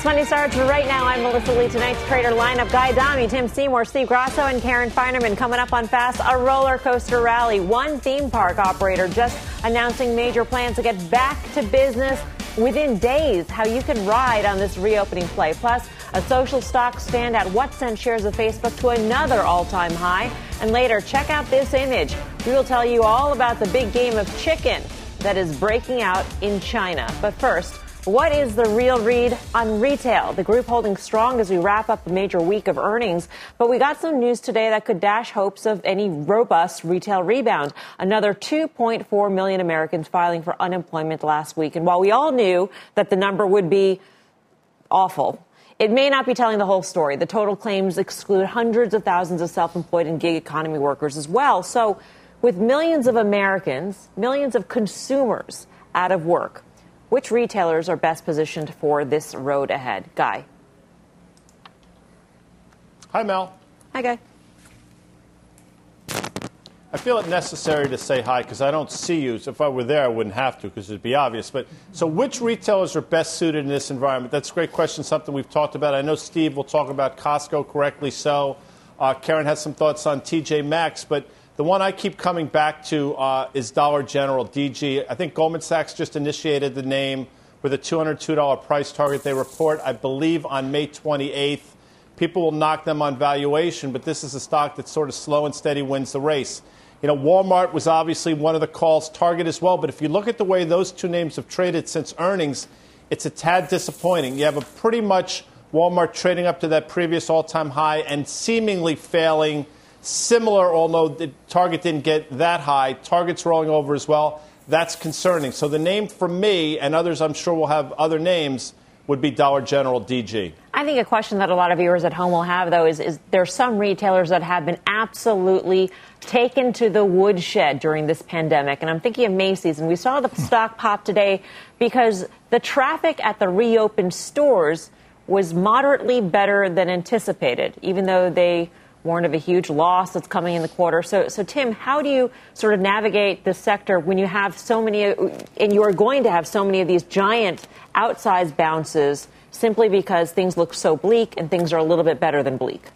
Fast Money starts right now. I'm Melissa Lee. Tonight's trader lineup: Guy Adami, Tim Seymour, Steve Grasso, and Karen Finerman. Coming up on Fast, a roller coaster rally. One theme park operator just announcing major plans to get back to business within days how you can ride on this reopening play. Plus, a social stock standout. What sent shares of Facebook to another all time high? And later, check out this image. We will tell you all about the big game of chicken that is breaking out in China. But first, what is the real read on retail? The group holding strong as we wrap up a major week of earnings. But we got some news today that could dash hopes of any robust retail rebound. Another 2.4 million Americans filing for unemployment last week. And while we all knew that the number would be awful, it may not be telling the whole story. The total claims exclude hundreds of thousands of self employed and gig economy workers as well. So, with millions of Americans, millions of consumers out of work, which retailers are best positioned for this road ahead? Guy. Hi, Mel. Hi, Guy. I feel it necessary to say hi because I don't see you. So if I were there, I wouldn't have to because it'd be obvious. But so, which retailers are best suited in this environment? That's a great question. Something we've talked about. I know Steve will talk about Costco correctly. So, uh, Karen has some thoughts on TJ Maxx, but the one I keep coming back to uh, is Dollar General, DG. I think Goldman Sachs just initiated the name with a $202 price target. They report, I believe, on May 28th. People will knock them on valuation, but this is a stock that sort of slow and steady wins the race. You know, Walmart was obviously one of the calls, Target as well, but if you look at the way those two names have traded since earnings, it's a tad disappointing. You have a pretty much Walmart trading up to that previous all time high and seemingly failing. Similar, although the Target didn't get that high. Target's rolling over as well. That's concerning. So the name for me, and others I'm sure will have other names, would be Dollar General DG. I think a question that a lot of viewers at home will have, though, is, is there are some retailers that have been absolutely taken to the woodshed during this pandemic. And I'm thinking of Macy's. And we saw the hmm. stock pop today because the traffic at the reopened stores was moderately better than anticipated, even though they warned of a huge loss that's coming in the quarter. So, so Tim, how do you sort of navigate this sector when you have so many, and you are going to have so many of these giant outsized bounces simply because things look so bleak and things are a little bit better than bleak?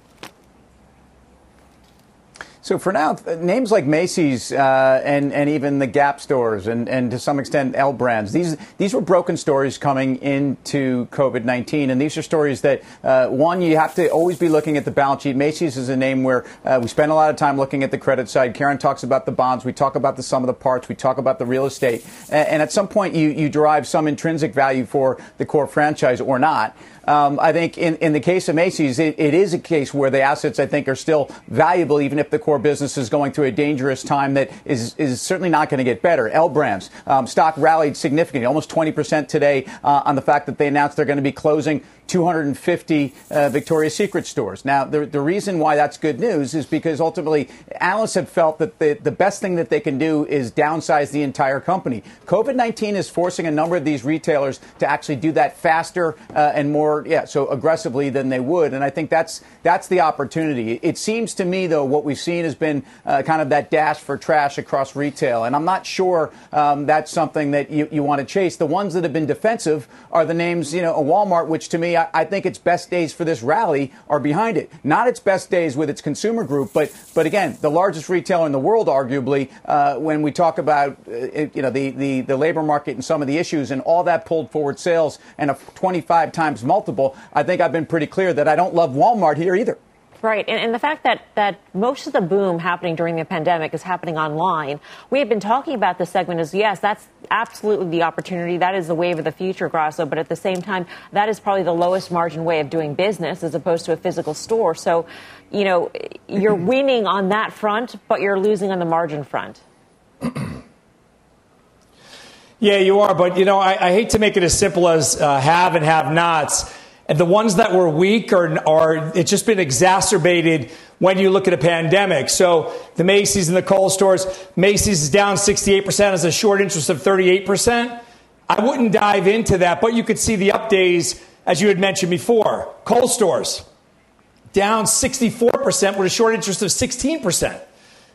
So for now, names like Macy's uh, and and even the Gap stores and, and to some extent L Brands, these these were broken stories coming into COVID nineteen, and these are stories that uh, one you have to always be looking at the balance sheet. Macy's is a name where uh, we spend a lot of time looking at the credit side. Karen talks about the bonds, we talk about the sum of the parts, we talk about the real estate, and, and at some point you you derive some intrinsic value for the core franchise or not. Um, I think in, in the case of Macy's, it, it is a case where the assets, I think, are still valuable, even if the core business is going through a dangerous time that is, is certainly not going to get better. L Brands, um, stock rallied significantly, almost 20% today uh, on the fact that they announced they're going to be closing 250 uh, Victoria's Secret stores. Now, the, the reason why that's good news is because ultimately Alice had felt that the, the best thing that they can do is downsize the entire company. COVID 19 is forcing a number of these retailers to actually do that faster uh, and more, yeah, so aggressively than they would. And I think that's, that's the opportunity. It seems to me, though, what we've seen has been uh, kind of that dash for trash across retail. And I'm not sure um, that's something that you, you want to chase. The ones that have been defensive are the names, you know, a Walmart, which to me, I, think its best days for this rally are behind it. Not its best days with its consumer group, but but again, the largest retailer in the world, arguably. Uh, when we talk about uh, you know the, the the labor market and some of the issues and all that pulled forward sales and a 25 times multiple, I think I've been pretty clear that I don't love Walmart here either. Right. And, and, the fact that, that most of the boom happening during the pandemic is happening online. We have been talking about this segment as yes, that's absolutely the opportunity. That is the wave of the future, Grasso. But at the same time, that is probably the lowest margin way of doing business as opposed to a physical store. So, you know, you're winning on that front, but you're losing on the margin front. Yeah, you are. But, you know, I, I hate to make it as simple as uh, have and have nots. And the ones that were weak are, are, it's just been exacerbated when you look at a pandemic. So the Macy's and the Kohl stores, Macy's is down 68%, has a short interest of 38%. I wouldn't dive into that, but you could see the up days, as you had mentioned before. Kohl stores, down 64% with a short interest of 16%.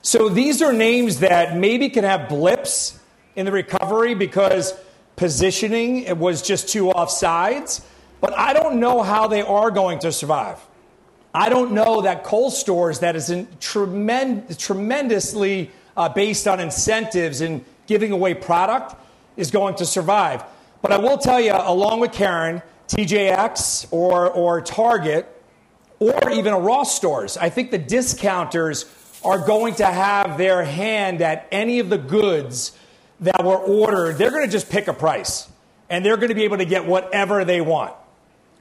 So these are names that maybe can have blips in the recovery because positioning was just too offsides. But I don't know how they are going to survive. I don't know that Kohl stores that is tremend- tremendously uh, based on incentives and giving away product is going to survive. But I will tell you, along with Karen, TJX or, or Target, or even a Ross stores, I think the discounters are going to have their hand at any of the goods that were ordered. They're going to just pick a price and they're going to be able to get whatever they want.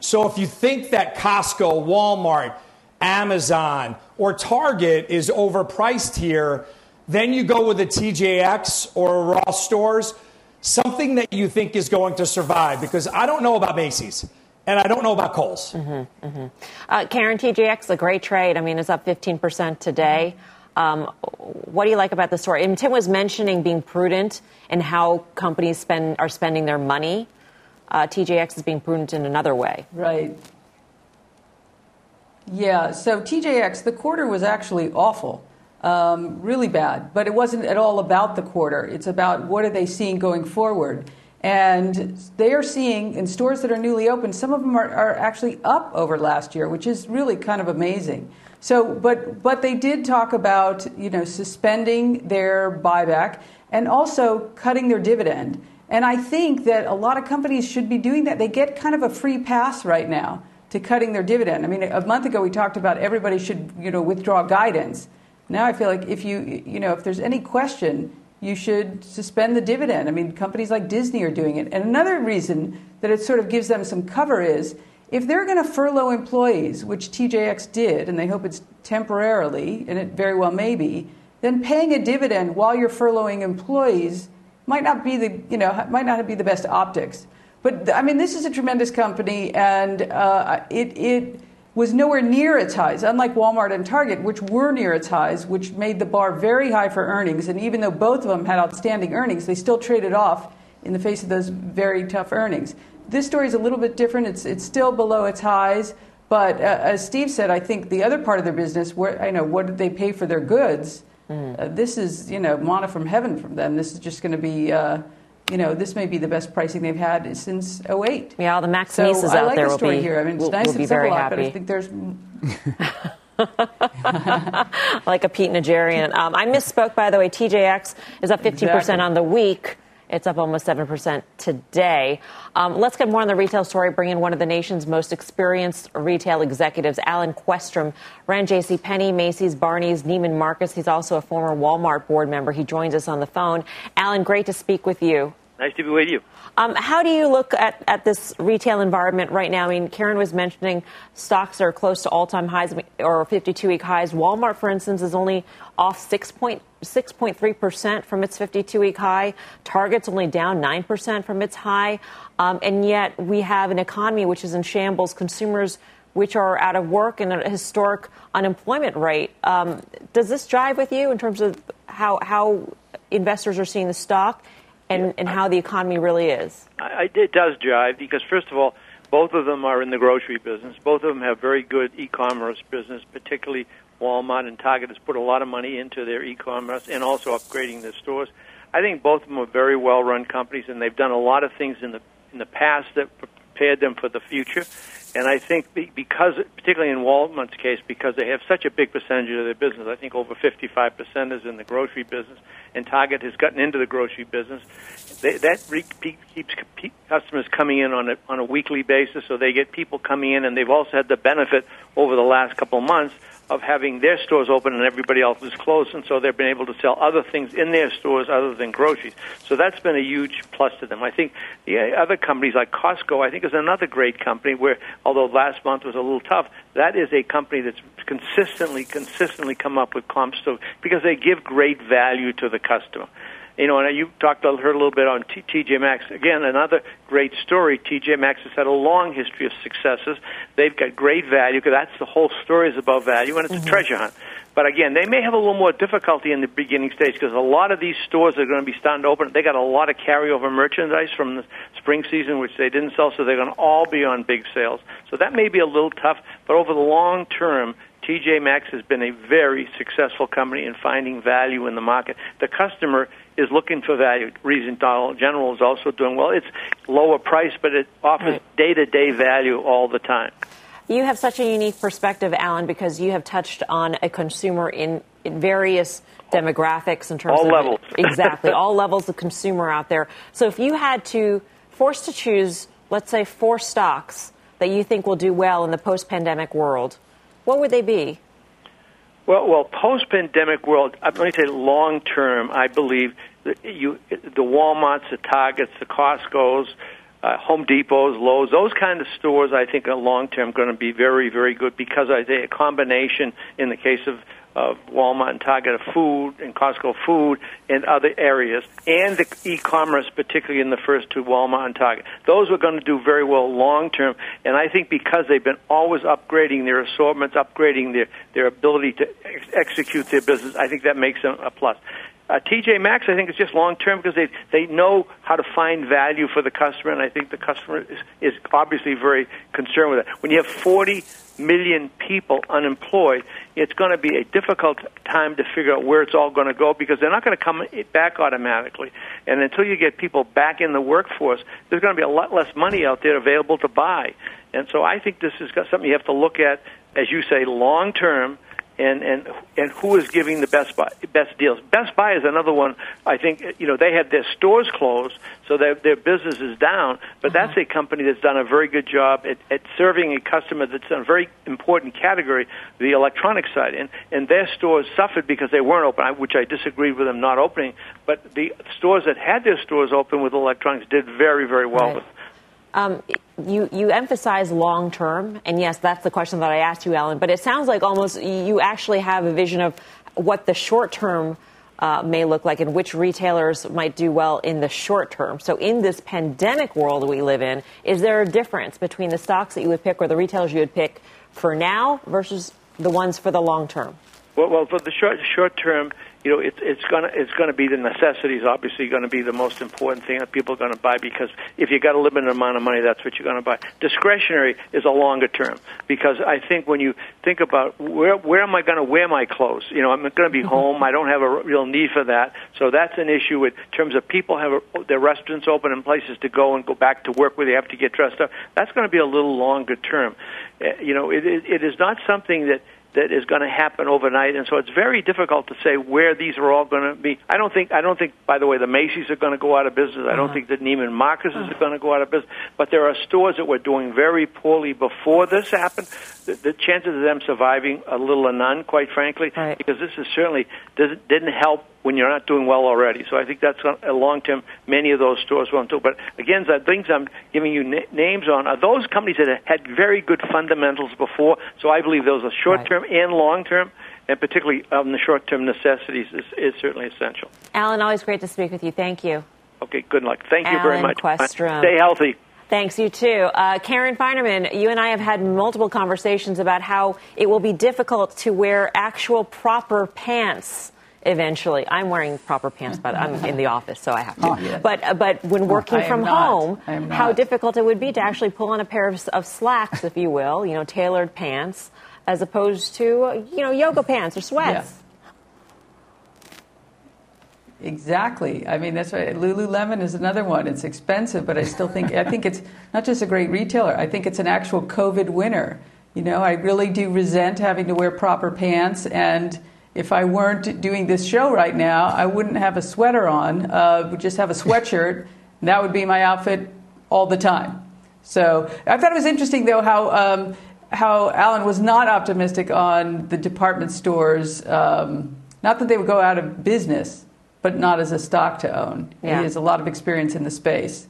So if you think that Costco, Walmart, Amazon, or Target is overpriced here, then you go with a TJX or Ross stores, something that you think is going to survive. Because I don't know about Macy's. And I don't know about Kohl's. Mm-hmm, mm-hmm. Uh, Karen, TJX, a great trade. I mean, it's up 15% today. Um, what do you like about the story? And Tim was mentioning being prudent in how companies spend are spending their money uh, TJX is being prudent in another way. Right. Yeah, so TJX, the quarter was actually awful, um, really bad, but it wasn't at all about the quarter. It's about what are they seeing going forward. And they are seeing in stores that are newly opened, some of them are, are actually up over last year, which is really kind of amazing. So, but but they did talk about you know suspending their buyback and also cutting their dividend. And I think that a lot of companies should be doing that. They get kind of a free pass right now to cutting their dividend. I mean, a month ago we talked about everybody should, you know, withdraw guidance. Now I feel like if you, you know, if there's any question, you should suspend the dividend. I mean, companies like Disney are doing it. And another reason that it sort of gives them some cover is if they're going to furlough employees, which TJX did, and they hope it's temporarily, and it very well may be, then paying a dividend while you're furloughing employees might not be the you know might not be the best optics. But I mean, this is a tremendous company, and uh, it it was nowhere near its highs. Unlike Walmart and Target, which were near its highs, which made the bar very high for earnings. And even though both of them had outstanding earnings, they still traded off in the face of those very tough earnings. This story is a little bit different. It's it's still below its highs. But uh, as Steve said, I think the other part of their business, where I know what did they pay for their goods, Mm. Uh, this is, you know, mana from heaven from them. This is just going to be, uh, you know, this may be the best pricing they've had since 08. Yeah, all the Max so out like there the will be, here. I mean, it's will, nice will and simple, lot, but I think there's. like a Pete Najarian. Um, I misspoke, by the way. TJX is up 15% exactly. on the week. It's up almost 7% today. Um, let's get more on the retail story. Bring in one of the nation's most experienced retail executives, Alan Questrom. Ran J.C. Penney, Macy's, Barney's, Neiman Marcus. He's also a former Walmart board member. He joins us on the phone. Alan, great to speak with you. Nice to be with you. Um, how do you look at, at this retail environment right now? I mean, Karen was mentioning stocks are close to all time highs or 52 week highs. Walmart, for instance, is only off 6.3% from its 52 week high. Target's only down 9% from its high. Um, and yet we have an economy which is in shambles, consumers which are out of work, and a historic unemployment rate. Um, does this jive with you in terms of how, how investors are seeing the stock? and, and how the economy really is? I, it does jive because, first of all, both of them are in the grocery business. Both of them have very good e-commerce business, particularly Walmart and Target has put a lot of money into their e-commerce and also upgrading their stores. I think both of them are very well-run companies, and they've done a lot of things in the in the past that prepared them for the future. And I think because, particularly in Walmart's case, because they have such a big percentage of their business, I think over 55% is in the grocery business, and Target has gotten into the grocery business. They, that re- keeps customers coming in on a, on a weekly basis, so they get people coming in, and they've also had the benefit over the last couple of months of having their stores open and everybody else is closed, and so they've been able to sell other things in their stores other than groceries. So that's been a huge plus to them. I think the other companies like Costco, I think, is another great company where, although last month was a little tough, that is a company that's consistently, consistently come up with comps so, because they give great value to the customer. You know, and you talked heard a little bit on TJ Maxx. Again, another great story. TJ Maxx has had a long history of successes. They've got great value because that's the whole story is about value, and it's mm-hmm. a treasure hunt. But again, they may have a little more difficulty in the beginning stage because a lot of these stores are going to be starting to open. They got a lot of carryover merchandise from the spring season, which they didn't sell, so they're going to all be on big sales. So that may be a little tough, but over the long term, TJ Maxx has been a very successful company in finding value in the market. The customer is looking for value. Reason Dollar General is also doing well. It's lower price, but it offers day to day value all the time. You have such a unique perspective, Alan, because you have touched on a consumer in, in various demographics in terms all of levels. exactly all levels of consumer out there. So if you had to force to choose, let's say, four stocks that you think will do well in the post-pandemic world, what would they be? Well, well, post-pandemic world. I'm going to say long term. I believe that you, the WalMarts, the Targets, the Costco's, uh, Home Depots, Lowe's, those kind of stores, I think, are long term going to be very, very good because I think a combination in the case of of Walmart and Target of food and Costco food and other areas, and the e-commerce, particularly in the first two, Walmart and Target. Those are going to do very well long term, and I think because they've been always upgrading their assortments, upgrading their their ability to ex- execute their business, I think that makes them a plus. Uh, TJ Maxx, I think, is just long term because they they know how to find value for the customer, and I think the customer is, is obviously very concerned with that. When you have 40 million people unemployed, it's going to be a difficult time to figure out where it's all going to go because they're not going to come back automatically. And until you get people back in the workforce, there's going to be a lot less money out there available to buy. And so I think this is something you have to look at, as you say, long term and and and who is giving the best buy, best deals. Best Buy is another one. I think you know they had their stores closed, so their their business is down. But that's uh-huh. a company that's done a very good job at, at serving a customer that's in a very important category, the electronic side. And and their stores suffered because they weren't open, which I disagreed with them not opening. But the stores that had their stores open with electronics did very very well right. with. Um, you, you emphasize long term, and yes, that's the question that I asked you, Alan, but it sounds like almost you actually have a vision of what the short term uh, may look like and which retailers might do well in the short term. So, in this pandemic world we live in, is there a difference between the stocks that you would pick or the retailers you would pick for now versus the ones for the long term? Well, well, for the short short term, you know, it's it's gonna it's gonna be the necessities. Obviously, going to be the most important thing that people are going to buy because if you got a limited amount of money, that's what you're going to buy. Discretionary is a longer term because I think when you think about where where am I going to wear my clothes, you know, I'm going to be mm-hmm. home. I don't have a real need for that, so that's an issue in terms of people have a, their restaurants open and places to go and go back to work where they have to get dressed up. That's going to be a little longer term. Uh, you know, it, it, it is not something that that is going to happen overnight, and so it's very difficult to say where these are all going to be. I don't think. I don't think. By the way, the Macy's are going to go out of business. I don't uh-huh. think that Neiman Marcus uh-huh. is going to go out of business. But there are stores that were doing very poorly before this happened. The, the chances of them surviving a little or none, quite frankly, right. because this is certainly didn't help when you're not doing well already. So I think that's a long term. Many of those stores won't do. But again, the things I'm giving you na- names on are those companies that had very good fundamentals before. So I believe those are short term. And long term. And particularly on the short-term necessities is, is certainly essential. Alan, always great to speak with you. Thank you. Okay, good luck. Thank Alan you very much. Questrom. Stay healthy. Thanks, you too. Uh, Karen Finerman, you and I have had multiple conversations about how it will be difficult to wear actual proper pants eventually. I'm wearing proper pants, but I'm in the office, so I have to. Oh, yeah. But uh, but when working from home, how difficult it would be to actually pull on a pair of, of, slacks, if you will, you know, tailored pants, as opposed to you know yoga pants or sweats. Yeah. Exactly. I mean, that's right. Lululemon is another one. It's expensive, but I still think I think it's not just a great retailer. I think it's an actual COVID winner. You know, I really do resent having to wear proper pants and if I weren't doing this show right now, I wouldn't have a sweater on, uh, would just have a sweatshirt. that would be my outfit all the time. So I thought it was interesting, though, how, um, how Alan was not optimistic on the department stores. Um, not that they would go out of business, but not as a stock to own. Yeah. He has a lot of experience in the space.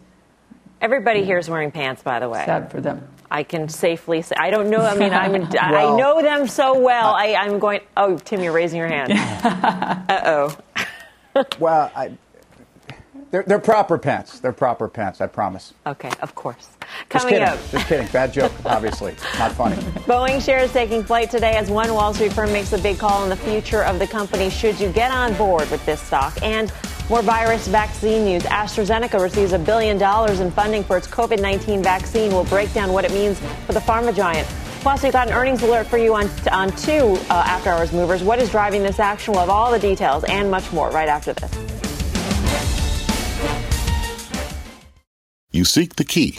Everybody here is wearing pants, by the way. Sad for them. I can safely say I don't know. I mean, I'm well, I know them so well. I, I'm going. Oh, Tim, you're raising your hand. uh oh. well, I, They're, they're proper pants. They're proper pants, I promise. Okay, of course. Just Coming kidding. up. Just kidding. Bad joke, obviously. Not funny. Boeing shares taking flight today as one Wall Street firm makes a big call on the future of the company. Should you get on board with this stock? And more virus vaccine news. AstraZeneca receives a billion dollars in funding for its COVID 19 vaccine. We'll break down what it means for the pharma giant. Plus, we've got an earnings alert for you on, on two uh, after hours movers. What is driving this action? We'll have all the details and much more right after this. You seek the key,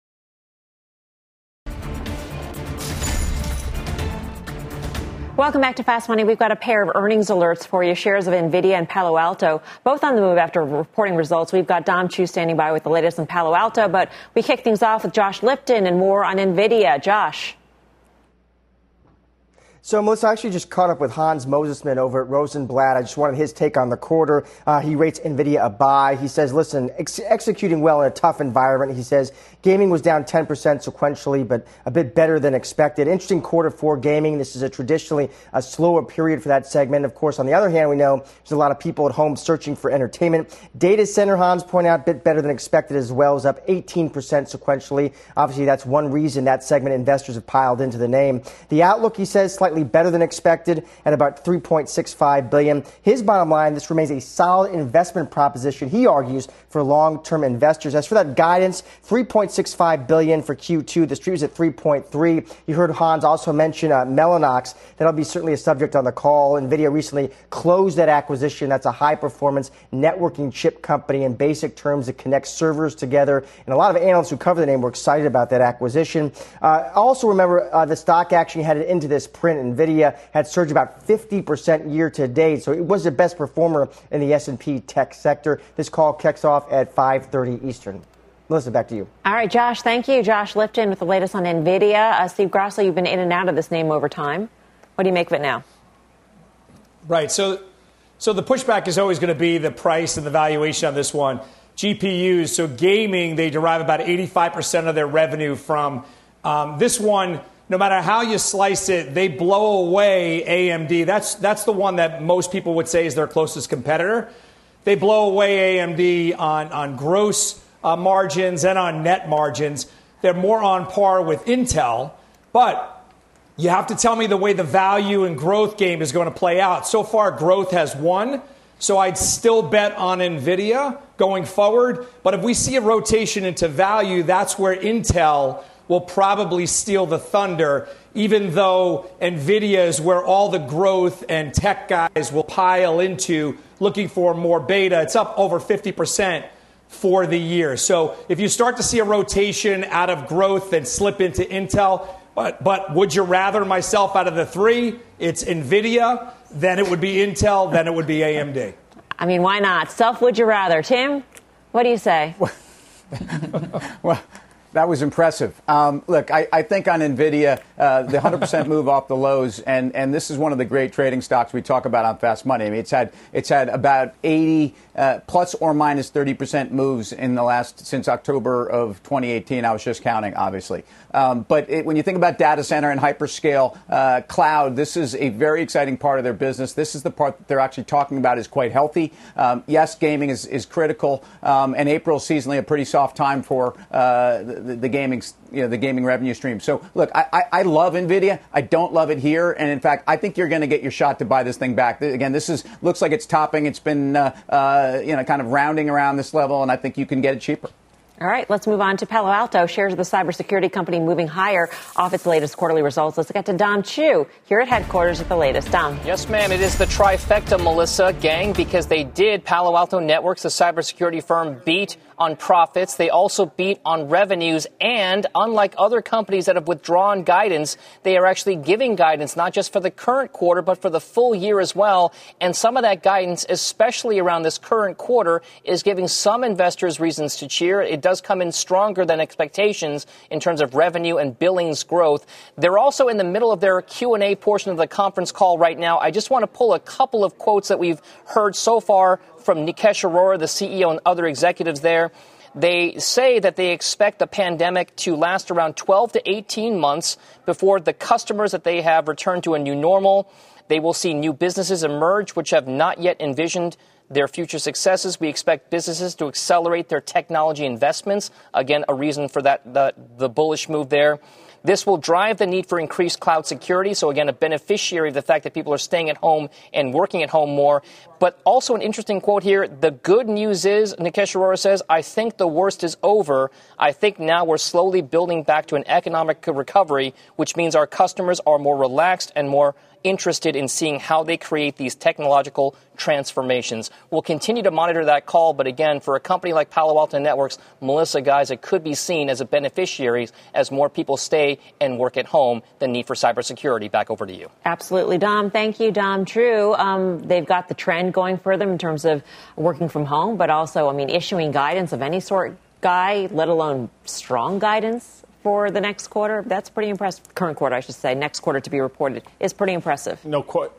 Welcome back to Fast Money. We've got a pair of earnings alerts for you. Shares of Nvidia and Palo Alto, both on the move after reporting results. We've got Dom Chu standing by with the latest on Palo Alto, but we kick things off with Josh Lipton and more on Nvidia. Josh. So, Melissa, I actually just caught up with Hans Mosesmann over at Rosenblatt. I just wanted his take on the quarter. Uh, he rates NVIDIA a buy. He says, listen, ex- executing well in a tough environment. He says gaming was down 10% sequentially, but a bit better than expected. Interesting quarter for gaming. This is a traditionally a slower period for that segment. Of course, on the other hand, we know there's a lot of people at home searching for entertainment. Data center, Hans point out, a bit better than expected as well, is up 18% sequentially. Obviously, that's one reason that segment investors have piled into the name. The outlook, he says, slightly better than expected at about 3.65 billion. His bottom line, this remains a solid investment proposition, he argues, for long-term investors. As for that guidance, 3.65 billion for Q2. The street was at 3.3. You heard Hans also mention uh, Mellanox. That'll be certainly a subject on the call. NVIDIA recently closed that acquisition. That's a high-performance networking chip company in basic terms that connects servers together. And a lot of analysts who cover the name were excited about that acquisition. Uh, also remember uh, the stock action headed into this print NVIDIA had surged about 50% year to date, so it was the best performer in the S&P tech sector. This call kicks off at 5:30 Eastern. Melissa, back to you. All right, Josh, thank you. Josh Lipton with the latest on NVIDIA. Uh, Steve Grasso, you've been in and out of this name over time. What do you make of it now? Right. So, so the pushback is always going to be the price and the valuation on this one. GPUs, so gaming, they derive about 85% of their revenue from. Um, this one, no matter how you slice it, they blow away AMD. That's, that's the one that most people would say is their closest competitor. They blow away AMD on, on gross uh, margins and on net margins. They're more on par with Intel, but you have to tell me the way the value and growth game is going to play out. So far, growth has won. So I'd still bet on NVIDIA going forward. But if we see a rotation into value, that's where Intel will probably steal the thunder, even though NVIDIA is where all the growth and tech guys will pile into looking for more beta. It's up over 50% for the year. So if you start to see a rotation out of growth and slip into Intel, but, but would you rather myself out of the three? It's NVIDIA, then it would be Intel, then it would be AMD. I mean, why not? Self, would you rather? Tim, what do you say? well, that was impressive. Um, look, I, I, think on NVIDIA, uh, the 100% move off the lows, and, and this is one of the great trading stocks we talk about on Fast Money. I mean, it's had, it's had about 80 uh, plus or minus 30% moves in the last, since October of 2018. I was just counting, obviously. Um, but it, when you think about data center and hyperscale uh, cloud, this is a very exciting part of their business. This is the part that they're actually talking about is quite healthy. Um, yes, gaming is, is critical, um, and April is seasonally a pretty soft time for uh, the, the, gaming, you know, the gaming revenue stream. So, look, I, I, I love Nvidia. I don't love it here, and in fact, I think you're going to get your shot to buy this thing back. Again, this is looks like it's topping. It's been, uh, uh, you know, kind of rounding around this level, and I think you can get it cheaper. All right, let's move on to Palo Alto. Shares of the cybersecurity company moving higher off its latest quarterly results. Let's get to Dom Chu here at headquarters with the latest. Dom. Yes, ma'am. It is the trifecta, Melissa, gang, because they did. Palo Alto Networks, the cybersecurity firm, beat on profits. They also beat on revenues. And unlike other companies that have withdrawn guidance, they are actually giving guidance, not just for the current quarter, but for the full year as well. And some of that guidance, especially around this current quarter, is giving some investors reasons to cheer. It does does come in stronger than expectations in terms of revenue and billings growth. They're also in the middle of their Q&A portion of the conference call right now. I just want to pull a couple of quotes that we've heard so far from Nikesh Arora, the CEO, and other executives there. They say that they expect the pandemic to last around 12 to 18 months before the customers that they have return to a new normal. They will see new businesses emerge which have not yet envisioned their future successes. We expect businesses to accelerate their technology investments. Again, a reason for that the, the bullish move there. This will drive the need for increased cloud security. So again, a beneficiary of the fact that people are staying at home and working at home more. But also an interesting quote here. The good news is, Nikesh Arora says, I think the worst is over. I think now we're slowly building back to an economic recovery, which means our customers are more relaxed and more interested in seeing how they create these technological transformations. We'll continue to monitor that call, but again, for a company like Palo Alto Networks, Melissa, guys, it could be seen as a beneficiary as more people stay and work at home. The need for cybersecurity. Back over to you. Absolutely, Dom. Thank you, Dom. True. Um, they've got the trend going for them in terms of working from home, but also, I mean, issuing guidance of any sort, guy, let alone strong guidance for the next quarter. That's pretty impressive. Current quarter, I should say. Next quarter to be reported is pretty impressive. No, quite.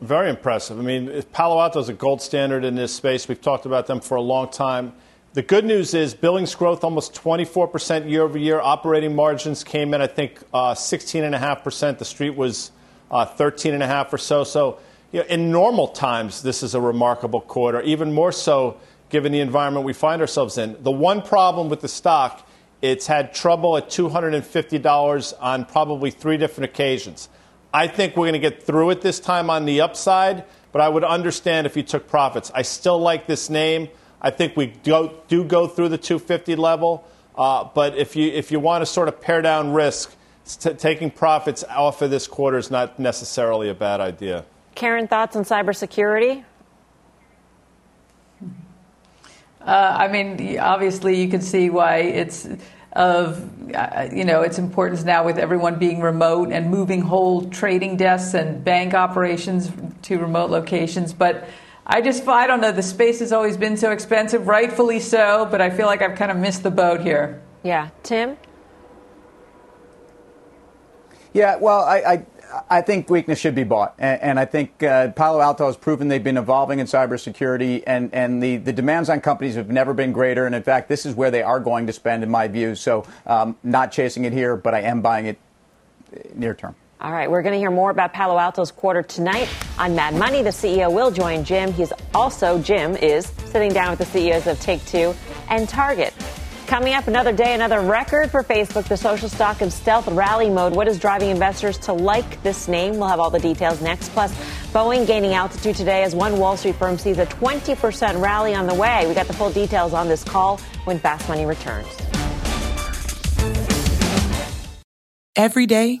Very impressive. I mean, Palo Alto is a gold standard in this space. We've talked about them for a long time. The good news is billings growth almost 24% year over year. Operating margins came in, I think, uh, 16.5%. The street was uh, 13.5 or so. So, you know, in normal times, this is a remarkable quarter, even more so given the environment we find ourselves in. The one problem with the stock it's had trouble at $250 on probably three different occasions. I think we're going to get through it this time on the upside, but I would understand if you took profits. I still like this name. I think we do, do go through the 250 level, uh, but if you, if you want to sort of pare down risk, t- taking profits off of this quarter is not necessarily a bad idea. Karen, thoughts on cybersecurity? Uh, I mean, obviously, you can see why it's of uh, you know its importance now with everyone being remote and moving whole trading desks and bank operations to remote locations. But I just I don't know. The space has always been so expensive, rightfully so. But I feel like I've kind of missed the boat here. Yeah, Tim. Yeah, well, I, I I think weakness should be bought, and, and I think uh, Palo Alto has proven they've been evolving in cybersecurity, and and the the demands on companies have never been greater. And in fact, this is where they are going to spend, in my view. So, um, not chasing it here, but I am buying it near term. All right, we're going to hear more about Palo Alto's quarter tonight on Mad Money. The CEO will join Jim. He's also Jim is sitting down with the CEOs of Take Two and Target. Coming up, another day, another record for Facebook. The social stock in stealth rally mode. What is driving investors to like this name? We'll have all the details next. Plus, Boeing gaining altitude today as one Wall Street firm sees a 20% rally on the way. We got the full details on this call when Fast Money returns. Every day,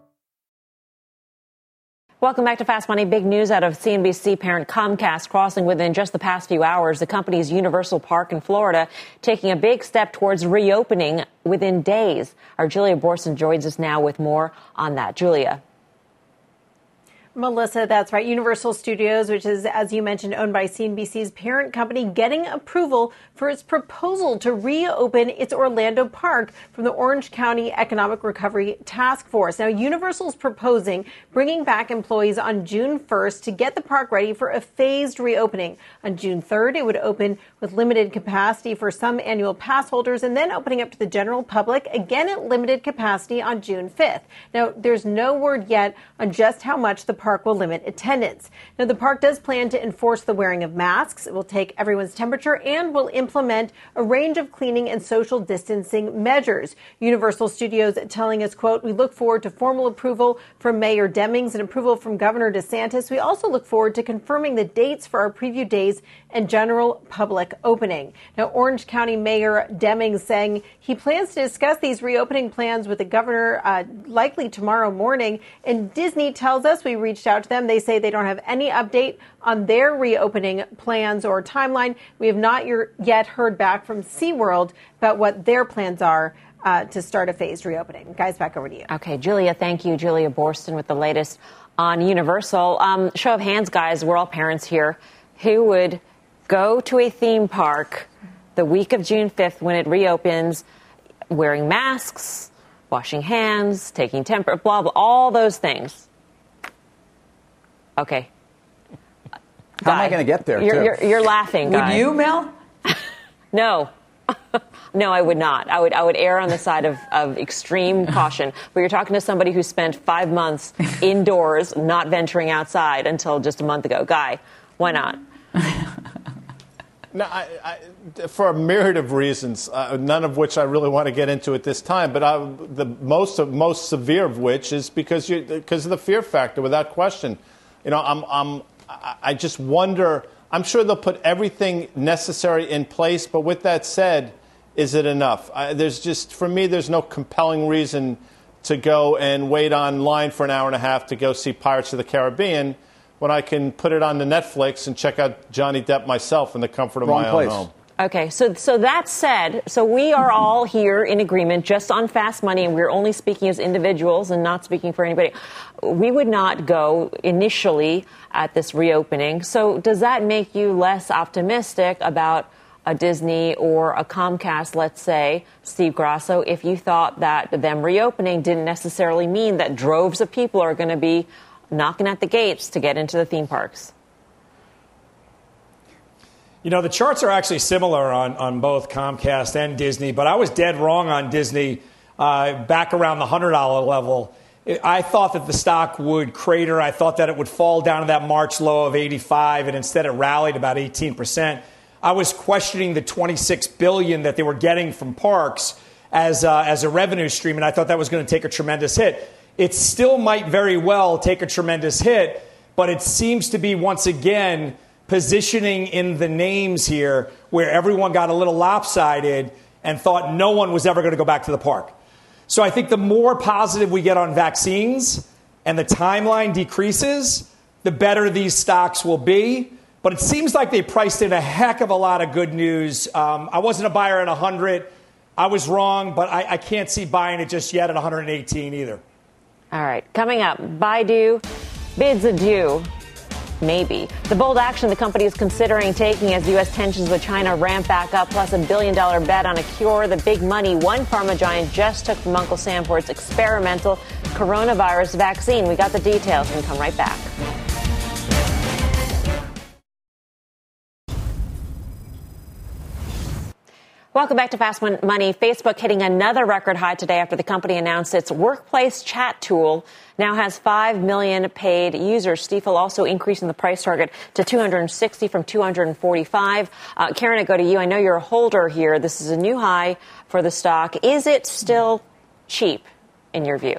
Welcome back to Fast Money. Big news out of CNBC parent Comcast crossing within just the past few hours the company's Universal Park in Florida, taking a big step towards reopening within days. Our Julia Boorstin joins us now with more on that. Julia. Melissa, that's right. Universal Studios, which is, as you mentioned, owned by CNBC's parent company, getting approval for its proposal to reopen its Orlando park from the Orange County Economic Recovery Task Force. Now, Universal is proposing bringing back employees on June 1st to get the park ready for a phased reopening. On June 3rd, it would open with limited capacity for some annual pass holders and then opening up to the general public again at limited capacity on June 5th. Now, there's no word yet on just how much the park will limit attendance. Now, the park does plan to enforce the wearing of masks. It will take everyone's temperature and will implement a range of cleaning and social distancing measures. Universal Studios telling us, quote, we look forward to formal approval from Mayor Demings and approval from Governor DeSantis. We also look forward to confirming the dates for our preview days and general public opening. Now, Orange County Mayor Demings saying he plans to discuss these reopening plans with the governor uh, likely tomorrow morning. And Disney tells us we reached out to them. They say they don't have any update on their reopening plans or timeline. We have not yet heard back from SeaWorld about what their plans are. Uh, to start a phased reopening. Guys, back over to you. Okay, Julia, thank you. Julia Boorstin with the latest on Universal. Um, show of hands, guys, we're all parents here. Who would go to a theme park the week of June 5th when it reopens wearing masks, washing hands, taking temperature, blah, blah, all those things? Okay. How am I going to get there? You're, you're, you're laughing. Would you, Mel? no. no, I would not. I would I would err on the side of, of extreme caution. But you're talking to somebody who spent five months indoors, not venturing outside until just a month ago. Guy, why not? No, I, I, for a myriad of reasons, uh, none of which I really want to get into at this time. But I, the most most severe of which is because you because of the fear factor, without question. You know, I'm, I'm I just wonder. I'm sure they'll put everything necessary in place, but with that said, is it enough? I, there's just for me, there's no compelling reason to go and wait online for an hour and a half to go see Pirates of the Caribbean when I can put it on the Netflix and check out Johnny Depp myself in the comfort of Wrong my place. own home. Okay, so so that said, so we are mm-hmm. all here in agreement just on fast money, and we're only speaking as individuals and not speaking for anybody. We would not go initially at this reopening. So does that make you less optimistic about a Disney or a Comcast, let's say, Steve Grasso, if you thought that them reopening didn't necessarily mean that droves of people are going to be knocking at the gates to get into the theme parks? You know, the charts are actually similar on, on both Comcast and Disney, but I was dead wrong on Disney uh, back around the $100 level. I thought that the stock would crater. I thought that it would fall down to that March low of 85, and instead it rallied about 18%. I was questioning the 26 billion that they were getting from parks as, uh, as a revenue stream, and I thought that was going to take a tremendous hit. It still might very well take a tremendous hit, but it seems to be once again positioning in the names here where everyone got a little lopsided and thought no one was ever going to go back to the park. So I think the more positive we get on vaccines and the timeline decreases, the better these stocks will be. But it seems like they priced in a heck of a lot of good news. Um, I wasn't a buyer at 100. I was wrong, but I, I can't see buying it just yet at 118 either. All right, coming up, Baidu bids adieu. Maybe. The bold action the company is considering taking as U.S. tensions with China ramp back up, plus a billion dollar bet on a cure. The big money one pharma giant just took from Uncle Sam for its experimental coronavirus vaccine. We got the details and come right back. Welcome back to Fast Money. Facebook hitting another record high today after the company announced its workplace chat tool now has 5 million paid users. Stifel also increasing the price target to 260 from 245. Uh, Karen, I go to you. I know you're a holder here. This is a new high for the stock. Is it still cheap in your view?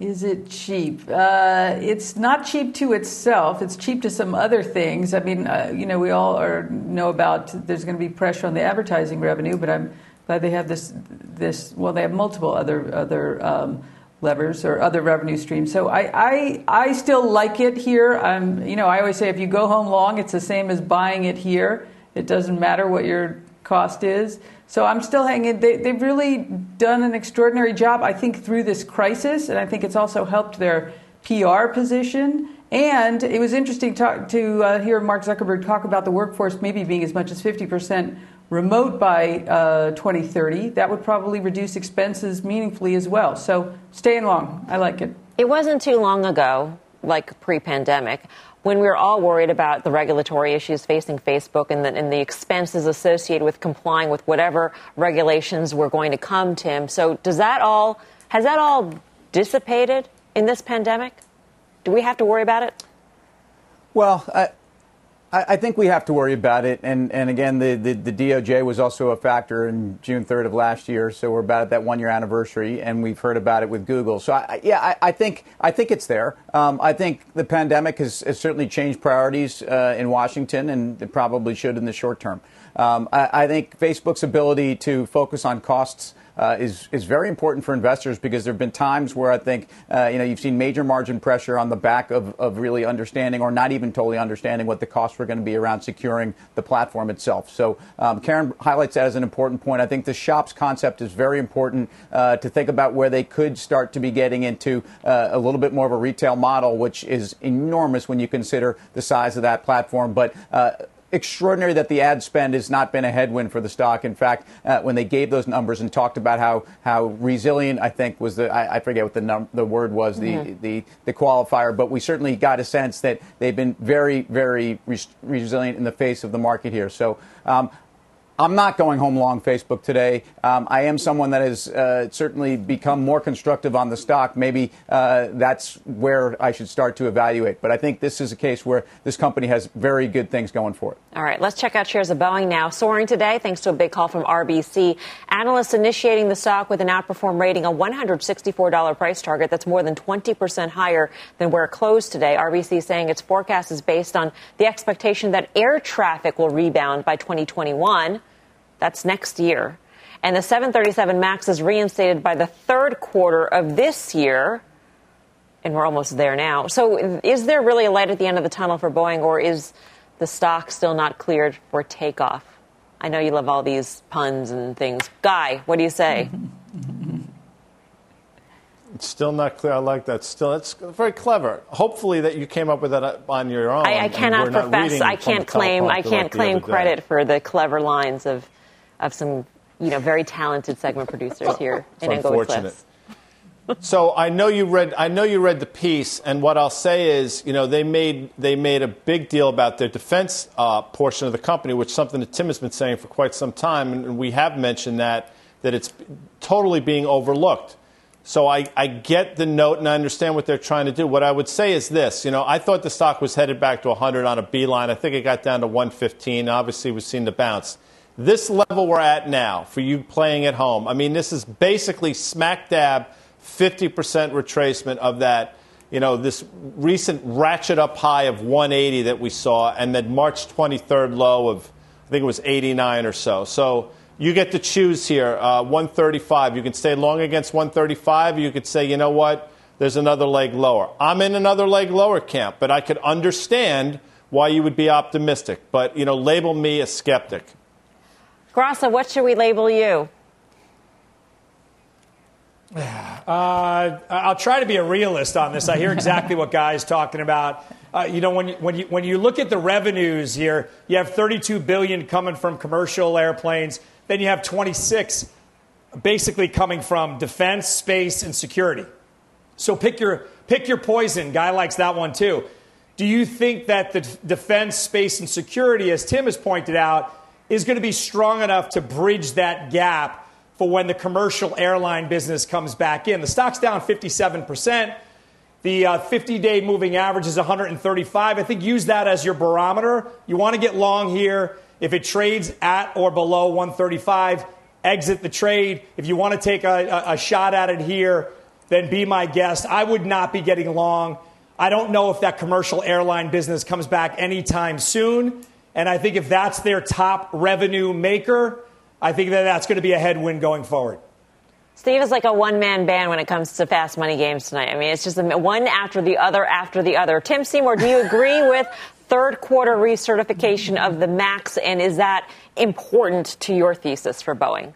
Is it cheap? Uh, it's not cheap to itself. It's cheap to some other things. I mean, uh, you know, we all are, know about there's going to be pressure on the advertising revenue, but I'm glad they have this. This well, they have multiple other other um, levers or other revenue streams. So I, I I still like it here. I'm you know I always say if you go home long, it's the same as buying it here. It doesn't matter what your cost is. So I'm still hanging. They, they've really done an extraordinary job, I think, through this crisis, and I think it's also helped their PR position. And it was interesting to, to uh, hear Mark Zuckerberg talk about the workforce maybe being as much as 50% remote by uh, 2030. That would probably reduce expenses meaningfully as well. So staying long. I like it. It wasn't too long ago, like pre pandemic, when we were all worried about the regulatory issues facing Facebook and the, and the expenses associated with complying with whatever regulations were going to come, Tim. So does that all, has that all dissipated in this pandemic? Do we have to worry about it? Well, I, I think we have to worry about it. And, and again, the, the, the, DOJ was also a factor in June 3rd of last year. So we're about at that one year anniversary, and we've heard about it with Google. So, I, yeah, I, I, think, I think it's there. Um, I think the pandemic has, has certainly changed priorities uh, in Washington, and it probably should in the short term. Um, I, I think Facebook's ability to focus on costs uh, is is very important for investors because there have been times where I think uh, you know you've seen major margin pressure on the back of, of really understanding or not even totally understanding what the costs were going to be around securing the platform itself. So um, Karen highlights that as an important point. I think the shops concept is very important uh, to think about where they could start to be getting into uh, a little bit more of a retail model, which is enormous when you consider the size of that platform, but uh, extraordinary that the ad spend has not been a headwind for the stock. In fact, uh, when they gave those numbers and talked about how, how resilient, I think was the I, I forget what the num- the word was the, mm-hmm. the the qualifier, but we certainly got a sense that they've been very very res- resilient in the face of the market here. So um, I'm not going home long Facebook today. Um, I am someone that has uh, certainly become more constructive on the stock. Maybe uh, that's where I should start to evaluate. But I think this is a case where this company has very good things going for it. All right, let's check out shares of Boeing now. Soaring today thanks to a big call from RBC. Analysts initiating the stock with an outperform rating, a $164 price target. That's more than 20% higher than where it closed today. RBC saying its forecast is based on the expectation that air traffic will rebound by 2021. That's next year. And the 737 MAX is reinstated by the third quarter of this year. And we're almost there now. So, is there really a light at the end of the tunnel for Boeing, or is the stock still not cleared for takeoff? I know you love all these puns and things. Guy, what do you say? It's still not clear. I like that. Still, it's very clever. Hopefully, that you came up with that on your own. I, I cannot profess. I can't claim. I can't like claim credit for the clever lines of of some, you know, very talented segment producers here in Englewood Cliffs. so I know you read. I know you read the piece, and what I'll say is, you know, they made they made a big deal about their defense uh, portion of the company, which is something that Tim has been saying for quite some time, and we have mentioned that that it's totally being overlooked. So I, I get the note and I understand what they're trying to do. What I would say is this, you know, I thought the stock was headed back to 100 on a beeline. I think it got down to 115. Obviously, we've seen the bounce this level we're at now for you playing at home, I mean, this is basically smack dab 50% retracement of that, you know, this recent ratchet up high of 180 that we saw and then March 23rd low of, I think it was 89 or so. So you get to choose here, uh, 135. You can stay long against 135, you could say, you know what, there's another leg lower. I'm in another leg lower camp, but I could understand why you would be optimistic. But, you know, label me a skeptic. Grasso, what should we label you? Uh, I'll try to be a realist on this. I hear exactly what Guy's talking about. Uh, you know, when you, when you when you look at the revenues here, you have 32 billion coming from commercial airplanes. Then you have 26 basically coming from defense, space, and security. So pick your pick your poison. Guy likes that one too. Do you think that the defense, space, and security, as Tim has pointed out, is going to be strong enough to bridge that gap for when the commercial airline business comes back in. The stock's down 57%. The 50 uh, day moving average is 135. I think use that as your barometer. You want to get long here. If it trades at or below 135, exit the trade. If you want to take a, a, a shot at it here, then be my guest. I would not be getting long. I don't know if that commercial airline business comes back anytime soon. And I think if that's their top revenue maker, I think that that's going to be a headwind going forward. Steve is like a one man band when it comes to fast money games tonight. I mean, it's just one after the other after the other. Tim Seymour, do you agree with third quarter recertification of the MAX, and is that important to your thesis for Boeing?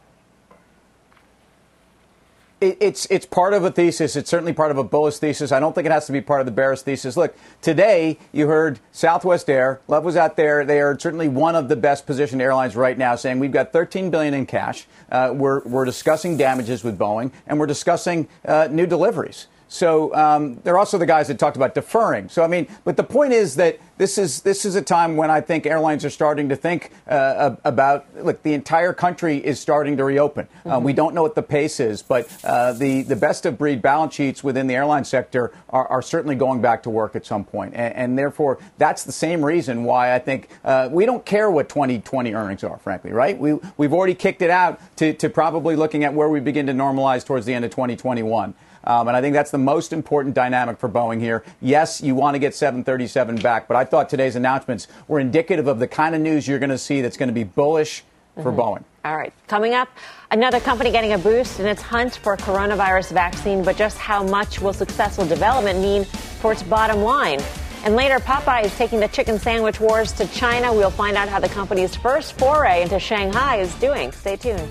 It's it's part of a thesis. It's certainly part of a bullish thesis. I don't think it has to be part of the bearish thesis. Look, today you heard Southwest Air. Love was out there. They are certainly one of the best positioned airlines right now, saying we've got 13 billion in cash. Uh, we're we're discussing damages with Boeing, and we're discussing uh, new deliveries. So um, they're also the guys that talked about deferring. So I mean, but the point is that this is this is a time when I think airlines are starting to think uh, about look, the entire country is starting to reopen. Uh, mm-hmm. Uh, we don't know what the pace is, but uh, the the best of breed balance sheets within the airline sector are, are certainly going back to work at some point. point, and, and therefore that's the same reason why I think uh, we don't care what 2020 earnings are, frankly, right? We we've already kicked it out to, to probably looking at where we begin to normalize towards the end of 2021. Um, and I think that's the most important dynamic for Boeing here. Yes, you want to get 737 back, but I thought today's announcements were indicative of the kind of news you're going to see that's going to be bullish for mm-hmm. Boeing. All right. Coming up, another company getting a boost in its hunt for a coronavirus vaccine, but just how much will successful development mean for its bottom line? And later, Popeye is taking the chicken sandwich wars to China. We'll find out how the company's first foray into Shanghai is doing. Stay tuned.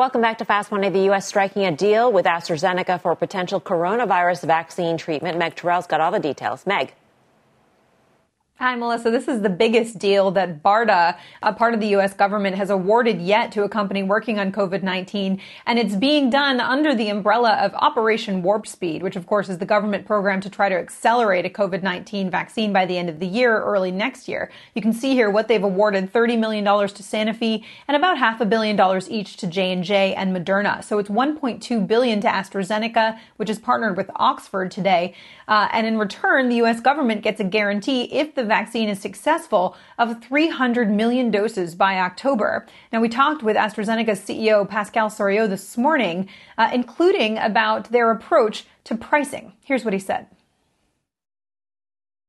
Welcome back to Fast Money. The U.S. striking a deal with AstraZeneca for potential coronavirus vaccine treatment. Meg Terrell's got all the details. Meg. Hi, Melissa. This is the biggest deal that BARDA, a part of the U.S. government, has awarded yet to a company working on COVID-19. And it's being done under the umbrella of Operation Warp Speed, which of course is the government program to try to accelerate a COVID-19 vaccine by the end of the year or early next year. You can see here what they've awarded $30 million to Sanofi and about half a billion dollars each to J&J and Moderna. So it's 1.2 billion to AstraZeneca, which is partnered with Oxford today. Uh, and in return, the U.S. government gets a guarantee if the vaccine is successful of 300 million doses by October. Now, we talked with AstraZeneca's CEO Pascal Soriot this morning, uh, including about their approach to pricing. Here's what he said.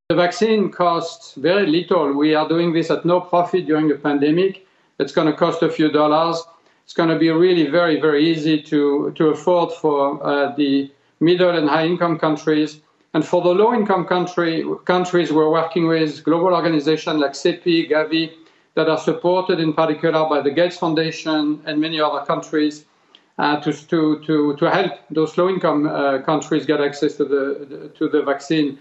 The vaccine costs very little. We are doing this at no profit during the pandemic. It's going to cost a few dollars. It's going to be really very, very easy to, to afford for uh, the middle and high income countries. And for the low-income country, countries, we're working with global organizations like CEPI, Gavi, that are supported in particular by the Gates Foundation and many other countries uh, to, to, to, help those low-income uh, countries get access to the, to the vaccine.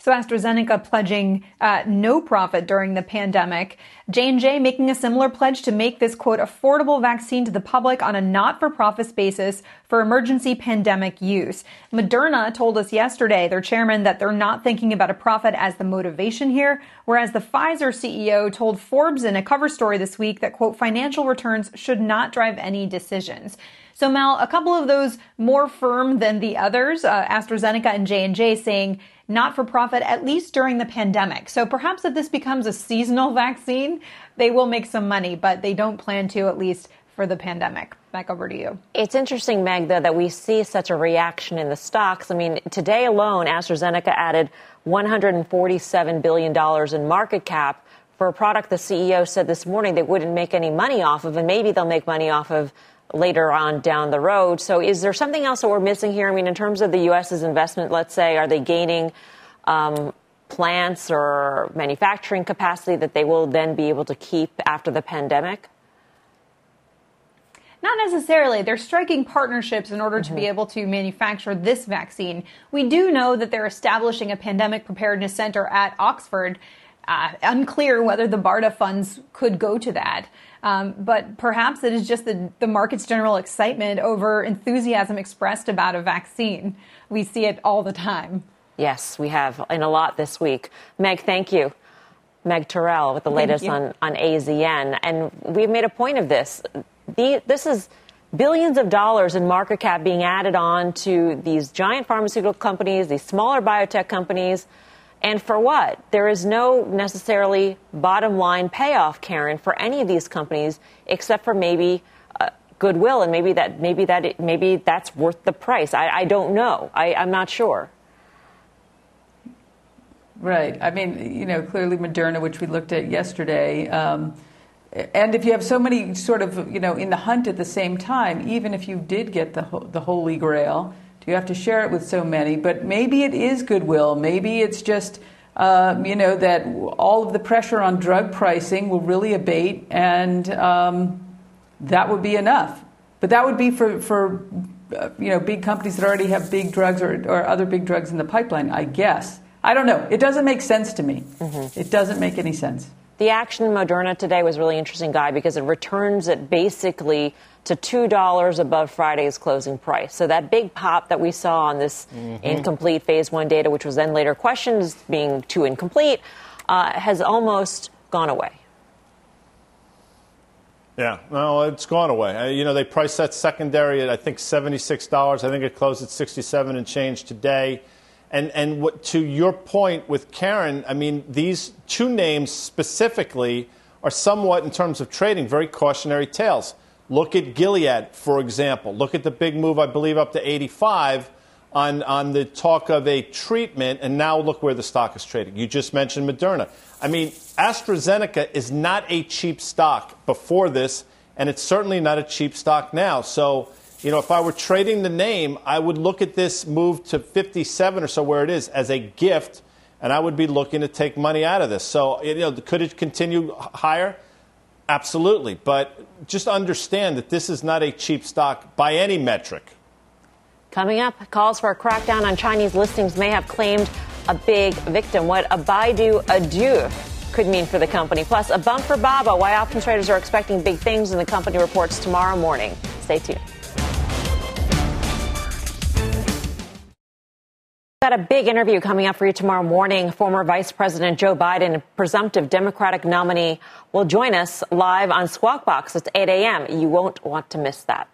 So AstraZeneca pledging uh, no profit during the pandemic. J&J making a similar pledge to make this quote affordable vaccine to the public on a not-for-profit basis for emergency pandemic use. Moderna told us yesterday, their chairman, that they're not thinking about a profit as the motivation here, whereas the Pfizer CEO told Forbes in a cover story this week that quote financial returns should not drive any decisions. So Mel, a couple of those more firm than the others, uh, AstraZeneca and J&J saying not for profit, at least during the pandemic. So perhaps if this becomes a seasonal vaccine, they will make some money, but they don't plan to, at least for the pandemic. Back over to you. It's interesting, Meg, though, that we see such a reaction in the stocks. I mean, today alone, AstraZeneca added $147 billion in market cap for a product the CEO said this morning they wouldn't make any money off of, and maybe they'll make money off of later on down the road. So, is there something else that we're missing here? I mean, in terms of the U.S.'s investment, let's say, are they gaining um, plants or manufacturing capacity that they will then be able to keep after the pandemic? Not necessarily. They're striking partnerships in order mm-hmm. to be mm-hmm. able to manufacture this vaccine. We do know that they're establishing a pandemic preparedness center at Oxford. Uh, unclear whether the BARDA funds could go to that. Um, but perhaps it is just the, the market's general excitement over enthusiasm expressed about a vaccine. We see it all the time. Yes, we have, and a lot this week. Meg, thank you. Meg Terrell with the latest on, on AZN. And we've made a point of this. The, this is billions of dollars in market cap being added on to these giant pharmaceutical companies, these smaller biotech companies. And for what? There is no necessarily bottom line payoff, Karen, for any of these companies, except for maybe uh, goodwill, and maybe that maybe that maybe that's worth the price. I, I don't know. I, I'm not sure. Right. I mean, you know, clearly Moderna, which we looked at yesterday. Um, and if you have so many sort of you know in the hunt at the same time, even if you did get the the holy grail, you have to share it with so many? But maybe it is goodwill. Maybe it's just uh, you know that all of the pressure on drug pricing will really abate, and um, that would be enough. But that would be for for uh, you know big companies that already have big drugs or, or other big drugs in the pipeline. I guess I don't know. It doesn't make sense to me. Mm-hmm. It doesn't make any sense. The action in Moderna today was really interesting, Guy, because it returns it basically to $2 above Friday's closing price. So that big pop that we saw on this mm-hmm. incomplete phase one data, which was then later questioned as being too incomplete, uh, has almost gone away. Yeah, no, it's gone away. Uh, you know, they priced that secondary at I think seventy-six dollars. I think it closed at sixty-seven and change today. And and what, to your point with Karen, I mean, these two names specifically are somewhat, in terms of trading, very cautionary tales. Look at Gilead, for example. Look at the big move, I believe, up to 85 on, on the talk of a treatment, and now look where the stock is trading. You just mentioned Moderna. I mean, AstraZeneca is not a cheap stock before this, and it's certainly not a cheap stock now. So you know, if I were trading the name, I would look at this move to 57 or so where it is as a gift, and I would be looking to take money out of this. So, you know, could it continue higher? Absolutely. But just understand that this is not a cheap stock by any metric. Coming up, calls for a crackdown on Chinese listings may have claimed a big victim. What a Baidu adieu could mean for the company. Plus, a bump for Baba, why options traders are expecting big things in the company reports tomorrow morning. Stay tuned. Got a big interview coming up for you tomorrow morning. Former Vice President Joe Biden, presumptive Democratic nominee, will join us live on Squawk Box at 8 a.m. You won't want to miss that.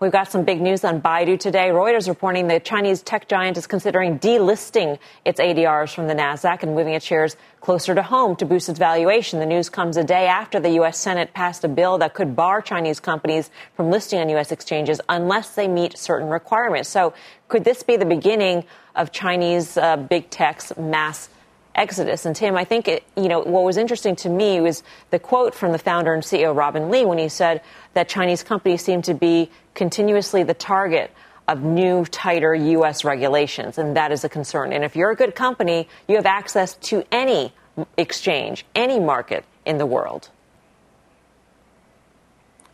We've got some big news on Baidu today. Reuters reporting the Chinese tech giant is considering delisting its ADRs from the Nasdaq and moving its shares closer to home to boost its valuation. The news comes a day after the U.S. Senate passed a bill that could bar Chinese companies from listing on U.S. exchanges unless they meet certain requirements. So, could this be the beginning of Chinese uh, big tech's mass exodus. And Tim, I think it, you know what was interesting to me was the quote from the founder and CEO Robin Li when he said that Chinese companies seem to be continuously the target of new, tighter U.S. regulations, and that is a concern. And if you're a good company, you have access to any exchange, any market in the world.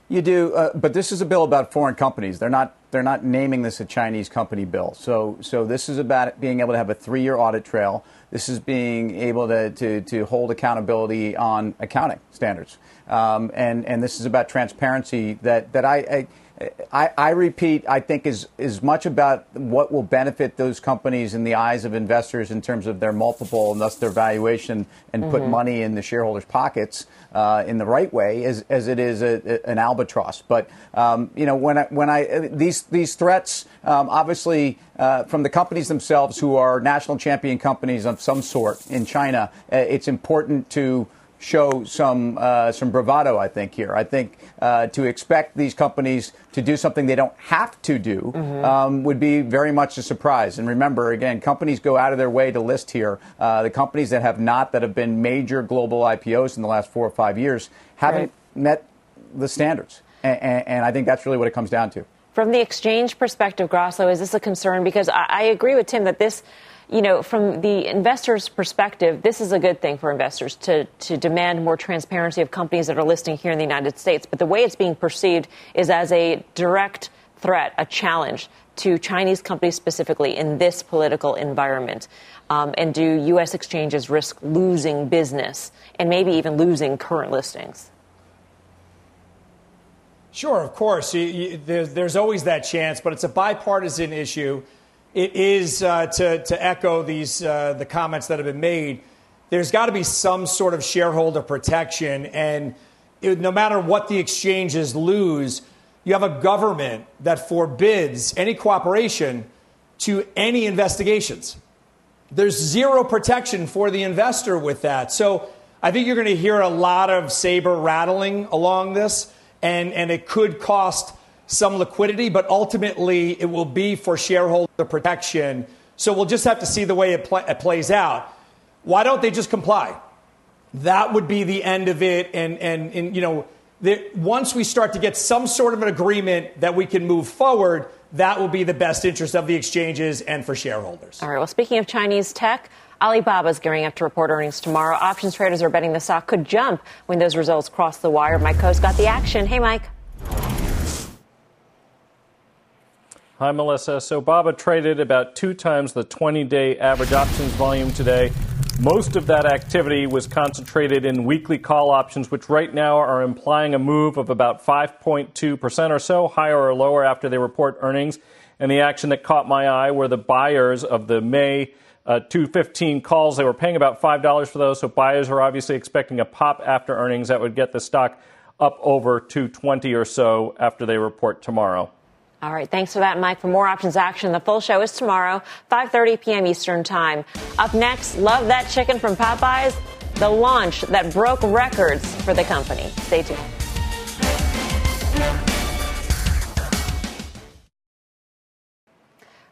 You do, uh, but this is a bill about foreign companies. They're not they're not naming this a Chinese company bill. So so this is about being able to have a three year audit trail. This is being able to, to, to hold accountability on accounting standards. Um, and, and this is about transparency that, that I, I I, I, repeat, I think is is much about what will benefit those companies in the eyes of investors in terms of their multiple and thus their valuation, and mm-hmm. put money in the shareholders' pockets uh, in the right way, as, as it is a, a, an albatross. But um, you know, when I, when I these these threats, um, obviously uh, from the companies themselves, who are national champion companies of some sort in China, uh, it's important to show some uh, some bravado. I think here. I think uh, to expect these companies to do something they don't have to do mm-hmm. um, would be very much a surprise. And remember, again, companies go out of their way to list here. Uh, the companies that have not, that have been major global IPOs in the last four or five years, haven't right. met the standards. And, and, and I think that's really what it comes down to. From the exchange perspective, Grasso, is this a concern? Because I, I agree with Tim that this you know, from the investor's perspective, this is a good thing for investors to, to demand more transparency of companies that are listing here in the United States. But the way it's being perceived is as a direct threat, a challenge to Chinese companies specifically in this political environment. Um, and do U.S. exchanges risk losing business and maybe even losing current listings? Sure, of course. You, you, there's, there's always that chance, but it's a bipartisan issue it is uh, to, to echo these uh, the comments that have been made. There's got to be some sort of shareholder protection, and it, no matter what the exchanges lose, you have a government that forbids any cooperation to any investigations. There's zero protection for the investor with that. So I think you're going to hear a lot of saber rattling along this, and, and it could cost some liquidity, but ultimately it will be for shareholder protection. So we'll just have to see the way it, it plays out. Why don't they just comply? that would be the end of it. And, and, and you know, there, once we start to get some sort of an agreement that we can move forward, that will be the best interest of the exchanges and for shareholders. All right. Well, speaking of Chinese tech, Alibaba's gearing up to report earnings tomorrow. Options traders are betting the stock could jump when those results cross the wire. Mike Khouw's got the action. Hey, Mike. Hi, Melissa. So Baba traded about two times the 20 day average options volume today. Most of that activity was concentrated in weekly call options, which right now are implying a move of about 5.2% or so, higher or lower after they report earnings. And the action that caught my eye were the buyers of the May uh, 215 calls. They were paying about $5 for those, so buyers are obviously expecting a pop after earnings that would get the stock up over 220 or so after they report tomorrow. All right, thanks for that, Mike. For more options action, the full show is tomorrow, 5:30 p.m. Eastern Time. Up next, love that chicken from Popeyes, the launch that broke records for the company. Stay tuned.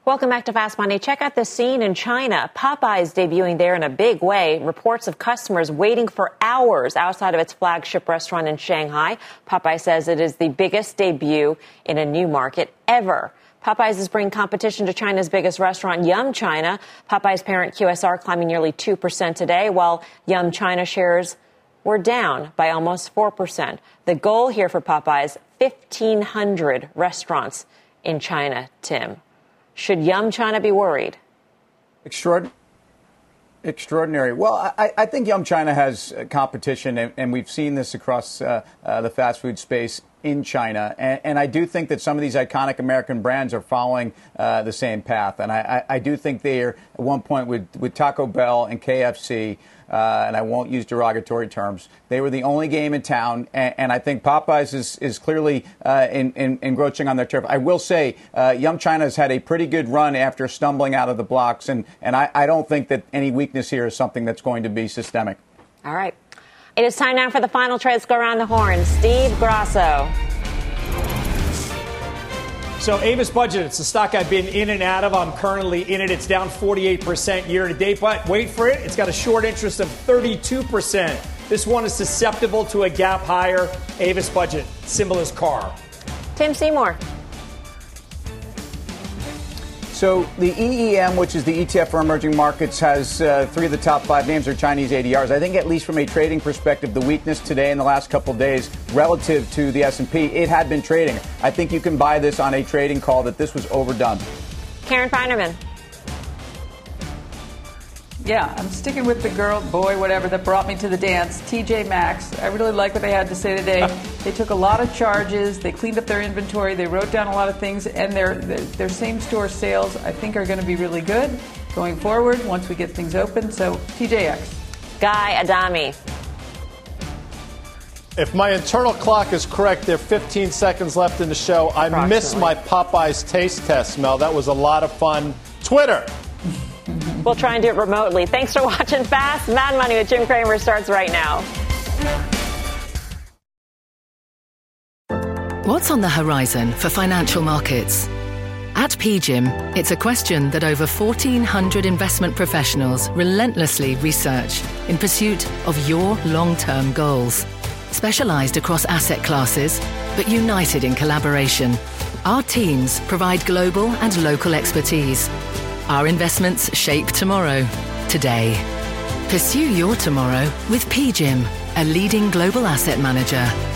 Welcome back to Fast Money. Check out the scene in China. Popeyes debuting there in a big way. Reports of customers waiting for hours outside of its flagship restaurant in Shanghai. Popeye says it is the biggest debut in a new market ever. Popeyes is bringing competition to China's biggest restaurant, Yum China. Popeyes parent QSR climbing nearly 2% today, while Yum China shares were down by almost 4%. The goal here for Popeyes, 1,500 restaurants in China, Tim. Should Yum China be worried? Extraordinary. Extraordinary. Well, I, I, think Yum China has uh, competition, and, and we've seen this across uh, uh, the fast food space in China. And, and, I do think that some of these iconic American brands are following uh, the same path. And I, I, I, do think they are, at one point, with, with Taco Bell and KFC, uh, and I won't use derogatory terms. They were the only game in town, and, and I think Popeyes is, is clearly uh, in, in, encroaching on their turf. I will say, uh, Yum China has had a pretty good run after stumbling out of the blocks, and, and I, I don't think that any weakness here is something that's going to be systemic. All right. It is time now for the final trade. Let's go around the horn. Steve Grasso. So Avis Budget, it's a stock I've been in and out of. I'm currently in it. It's down 48% year to date, but wait for it. It's got a short interest of 32%. This one is susceptible to a gap higher. Avis Budget, symbol is car. Tim Seymour. So the EEM, which is the ETF for emerging markets, has uh, three of the top five names are Chinese ADRs. I think at least from a trading perspective, the weakness today in the last couple days relative to the S&P, it had been trading. I think you can buy this on a trading call that this was overdone. Karen Finerman yeah, I'm sticking with the girl, boy, whatever that brought me to the dance. TJ Maxx. I really like what they had to say today. they took a lot of charges. They cleaned up their inventory. They wrote down a lot of things, and their their same store sales I think are going to be really good going forward once we get things open. So TJX. Guy Adami. If my internal clock is correct, there are 15 seconds left in the show. I missed my Popeyes taste test, Mel. That was a lot of fun. Twitter. We'll try and do it remotely. Thanks for watching Fast Mad Money with Jim Cramer starts right now. What's on the horizon for financial markets? At PGIM, it's a question that over 1,400 investment professionals relentlessly research in pursuit of your long term goals. Specialized across asset classes, but united in collaboration, our teams provide global and local expertise our investments shape tomorrow, today. Pursue your tomorrow with PGIM, a leading global asset manager.